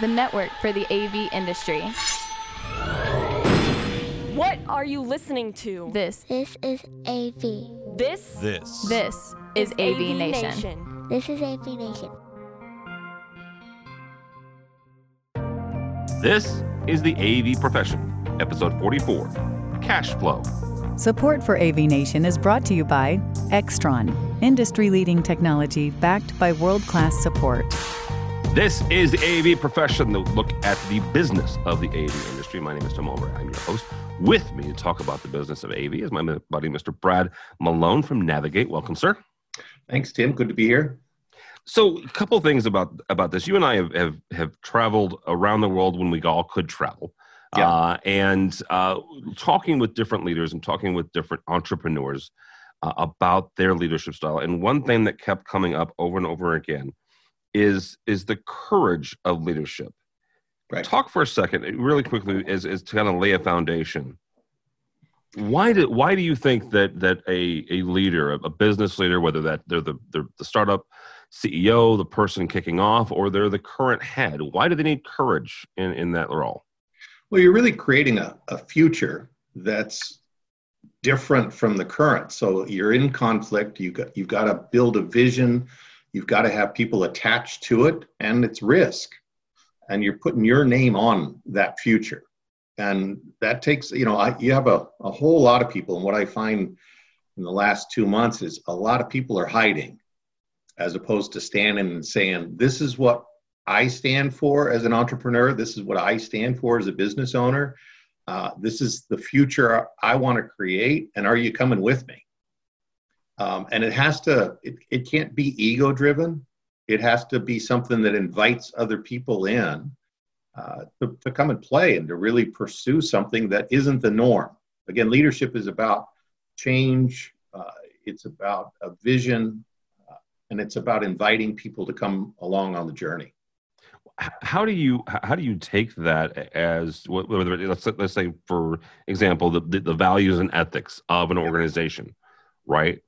the network for the AV industry. What are you listening to? This, This is AV. This This. this is AV Nation. This is AV Nation. This is the AV Profession, episode 44 Cash Flow. Support for AV Nation is brought to you by Extron, industry leading technology backed by world class support. This is the AV Profession, the look at the business of the AV industry. My name is Tim Albright. I'm your host. With me to talk about the business of AV is my buddy, Mr. Brad Malone from Navigate. Welcome, sir. Thanks, Tim. Good to be here. So, a couple things about about this. You and I have have, have traveled around the world when we all could travel, Yeah. uh, and uh, talking with different leaders and talking with different entrepreneurs uh, about their leadership style. And one thing that kept coming up over and over again is is the courage of leadership. Right. Talk for a second, really quickly, is is to kind of lay a foundation. Why do why do you think that that a a leader, a, business leader, whether that they're the they're the startup CEO, the person kicking off, or they're the current head, why do they need courage in in that role? Well, you're really creating a, a future that's different from the current. So you're in conflict. You got you've got to build a vision. You've got to have people attached to it, and it's risk. And you're putting your name on that future, and that takes you know I, you have a, a whole lot of people. And what I find in the last two months is a lot of people are hiding, as opposed to standing and saying, "This is what I stand for as an entrepreneur. This is what I stand for as a business owner. Uh, this is the future I want to create. And are you coming with me? Um, and it has to, it, it can't be ego driven. It has to be something that invites other people in uh, to, to come and play and to really pursue something that isn't the norm. Again, leadership is about change, uh, it's about a vision, uh, and it's about inviting people to come along on the journey. How do you how do you take that as whether let's let's say for example the, the the values and ethics of an organization, right?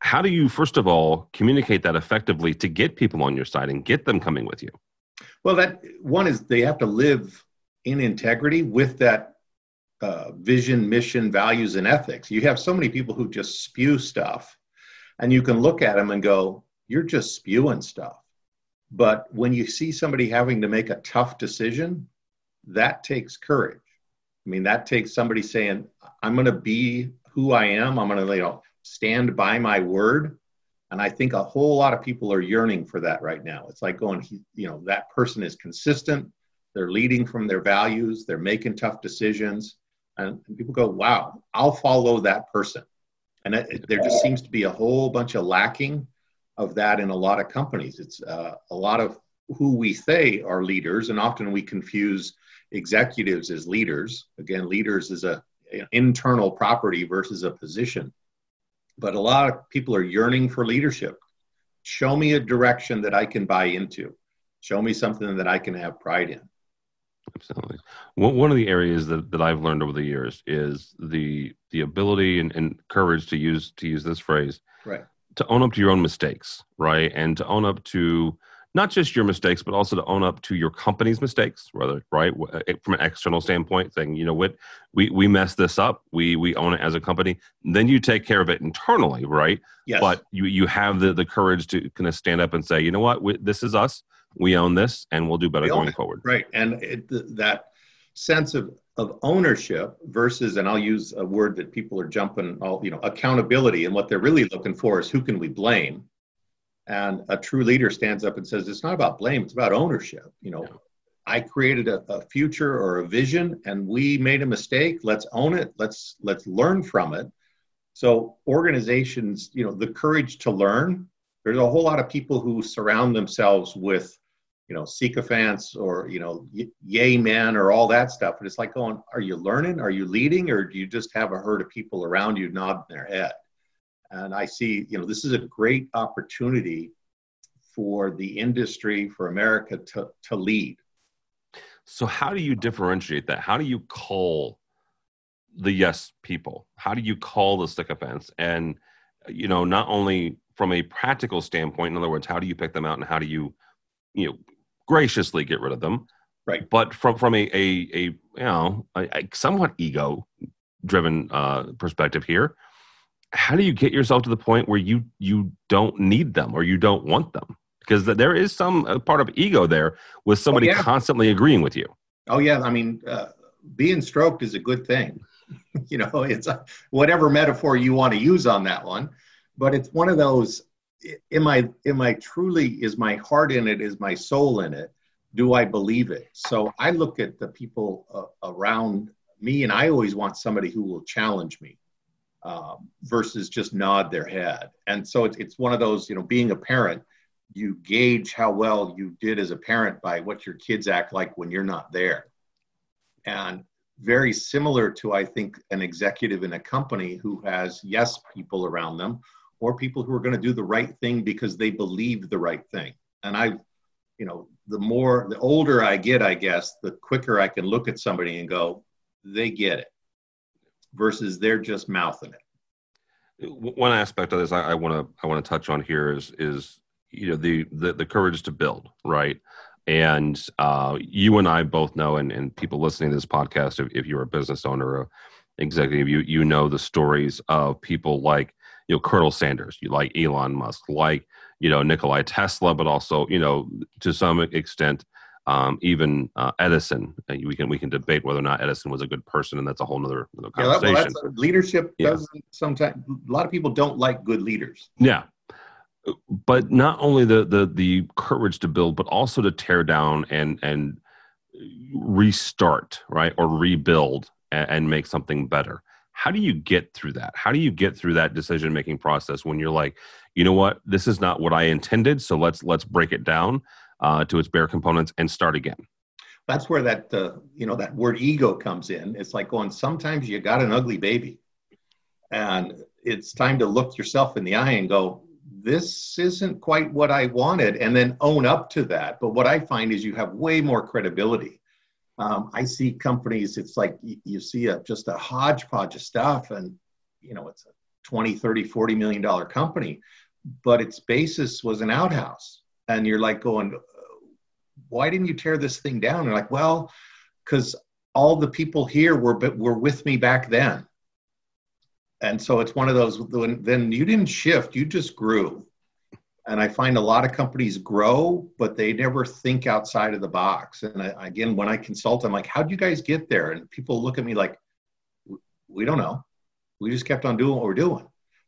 How do you first of all communicate that effectively to get people on your side and get them coming with you? Well, that one is they have to live in integrity with that uh, vision, mission, values, and ethics. You have so many people who just spew stuff, and you can look at them and go, "You're just spewing stuff." But when you see somebody having to make a tough decision, that takes courage. I mean, that takes somebody saying, "I'm going to be who I am. I'm going to, you know, stand by my word." And I think a whole lot of people are yearning for that right now. It's like going, you know, that person is consistent. They're leading from their values. They're making tough decisions. And, and people go, wow, I'll follow that person. And it, there just seems to be a whole bunch of lacking of that in a lot of companies. It's uh, a lot of who we say are leaders, and often we confuse executives as leaders. Again, leaders is a an internal property versus a position but a lot of people are yearning for leadership. Show me a direction that I can buy into. Show me something that I can have pride in. Absolutely. One one of the areas that, that I've learned over the years is the the ability and, and courage to use to use this phrase Right. to own up to your own mistakes, right? And to own up to not just your mistakes, but also to own up to your company's mistakes, rather, right? Uh, From an external standpoint, saying, you know what, we we messed this up. We we own it as a company. Then you take care of it internally, right? Yes. But you you have the the courage to kind of stand up and say, you know what, we, this is us. We own this, and we'll do better We going forward. right. And it, that sense of, of ownership versus, and I'll use a word that people are jumping all, you know, accountability. And what they're really looking for is who can we blame? And a true leader stands up and says, it's not about blame, it's about ownership. You know. I created a, a future or a vision and we made a mistake. Let's own it. Let's let's learn from it. So organizations, you know, the courage to learn. There's a whole lot of people who surround themselves with, you know, sycophants or you know, yay men or all that stuff. And it's like going, are you learning? Are you leading, or do you just have a herd of people around you nodding their head? And I see, you know, this is a great opportunity for the industry, for America to to lead. So how do you differentiate that? How do you call the yes people? How do you call the sycophants? And you know, not only from a practical standpoint, in other words, how do you pick them out and how do you, you know, graciously get rid of them. Right. But from from a a, a you know a, a somewhat ego driven uh, perspective here, how do you get yourself to the point where you you don't need them or you don't want them? Because there is some uh, part of ego there with somebody oh, yeah. constantly agreeing with you. Oh yeah, I mean, uh, being stroked is a good thing. you know, it's a, whatever metaphor you want to use on that one, but it's one of those. Am I am I truly is my heart in it? Is my soul in it? Do I believe it? So I look at the people uh, around me, and I always want somebody who will challenge me um, versus just nod their head. And so it's, it's one of those, you know, being a parent, you gauge how well you did as a parent by what your kids act like when you're not there. And very similar to, I think, an executive in a company who has yes people around them or people who are going to do the right thing because they believe the right thing. And I, you know, the more, the older I get, I guess, the quicker I can look at somebody and go, they get it versus they're just mouthing it. One aspect of this I want to I want to touch on here is is you know the the, the courage to build right and uh, you and I both know and, and people listening to this podcast if, if you're a business owner or executive you you know the stories of people like you know Colonel Sanders you like Elon Musk like you know Nikolai Tesla but also you know to some extent um, even uh, Edison. Uh, we can we can debate whether or not Edison was a good person, and that's a whole other conversation. Yeah, well, leadership yeah. doesn't sometimes. A lot of people don't like good leaders. Yeah, but not only the the the courage to build, but also to tear down and and restart, right, or rebuild and, and make something better. How do you get through that? How do you get through that decision making process when you're like, you know what, this is not what I intended, so let's let's break it down uh, to its bare components and start again. That's where that uh, you know that word ego comes in. It's like going sometimes you got an ugly baby. And it's time to look yourself in the eye and go this isn't quite what i wanted and then own up to that. But what i find is you have way more credibility. Um, i see companies it's like you, see a, just a hodgepodge of stuff and you know it's a 20 30 40 million dollar company but its basis was an outhouse. And you're like going why didn't you tear this thing down? They're like, well, because all the people here were were with me back then. And so it's one of those. Then you didn't shift; you just grew. And I find a lot of companies grow, but they never think outside of the box. And I, again, when I consult, I'm like, "How do you guys get there?" And people look at me like, "We don't know. We just kept on doing what we're doing."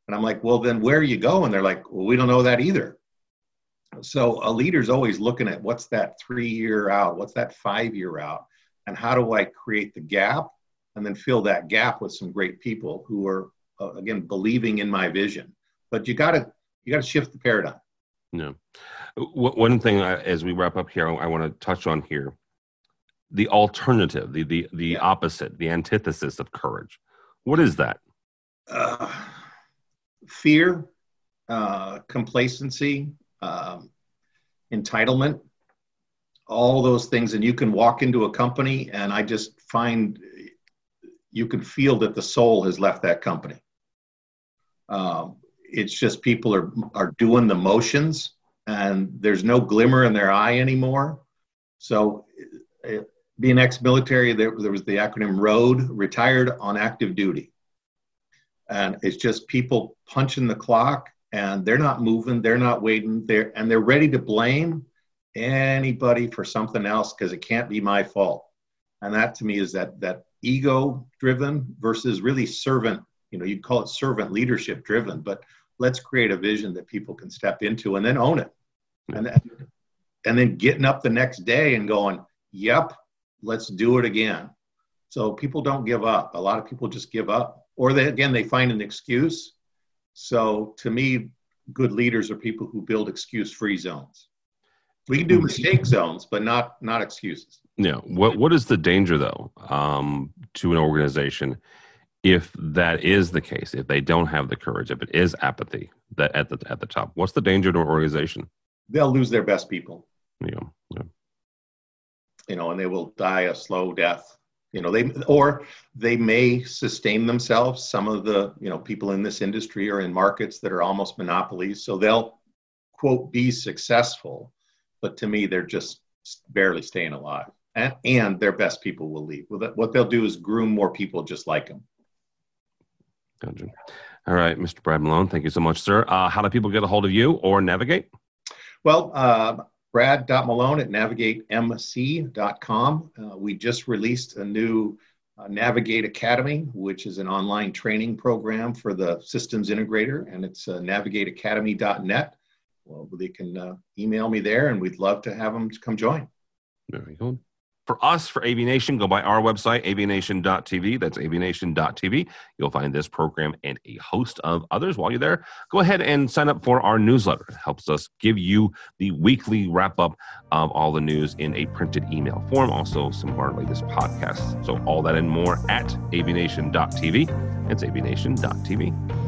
And I'm like, "Well, then where are you going?" They're like, "Well, we don't know that either." So a leader's always looking at what's that three year out, what's that five year out, and how do I create the gap and then fill that gap with some great people who are uh, again believing in my vision. But you got to you got to shift the paradigm. No, one thing I, as we wrap up here, I want to touch on here the alternative, the the the yeah. opposite, the antithesis of courage. What is that? Uh, fear, uh, complacency, um, entitlement, all those things. And you can walk into a company, and I just find you can feel that the soul has left that company. Um, it's just people are are doing the motions, and there's no glimmer in their eye anymore. So, uh, being ex-military, there, there was the acronym ROAD, retired on active duty, and it's just people punching the clock and they're not moving, they're not waiting, they're and they're ready to blame anybody for something else because it can't be my fault. And that to me is that that ego driven versus really servant, you know, you'd call it servant leadership driven, but let's create a vision that people can step into and then own it. And then, and then getting up the next day and going, yep, let's do it again. So people don't give up. A lot of people just give up. Or they again they find an excuse so to me, good leaders are people who build excuse-free zones. We can do hmm. mistake zones, but not not excuses. Yeah. What what is the danger though um, to an organization if that is the case? If they don't have the courage, if it is apathy that at the at the top, what's the danger to an organization? They'll lose their best people. Yeah. yeah. You know, and they will die a slow death you know they or they may sustain themselves some of the you know people in this industry are in markets that are almost monopolies so they'll quote be successful but to me they're just barely staying alive. And, and their best people will leave. well, that, What they'll do is groom more people just like them. Gotcha. All right, Mr. Brad Malone, thank you so much, sir. Uh, how do people get a hold of you or navigate? Well, uh, brad.malone at navigatemc.com. Uh, we just released a new uh, Navigate Academy, which is an online training program for the systems integrator, and it's uh, navigateacademy.net. Well, they can uh, email me there, and we'd love to have them come join. Very good for us, for AVNation, go by our website, avnation.tv. That's avnation.tv. You'll find this program and a host of others. While you're there, go ahead and sign up for our newsletter. It helps us give you the weekly wrap up of all the news in a printed email form. Also, some of our latest podcasts. So, all that and more at avnation.tv. It's avnation.tv.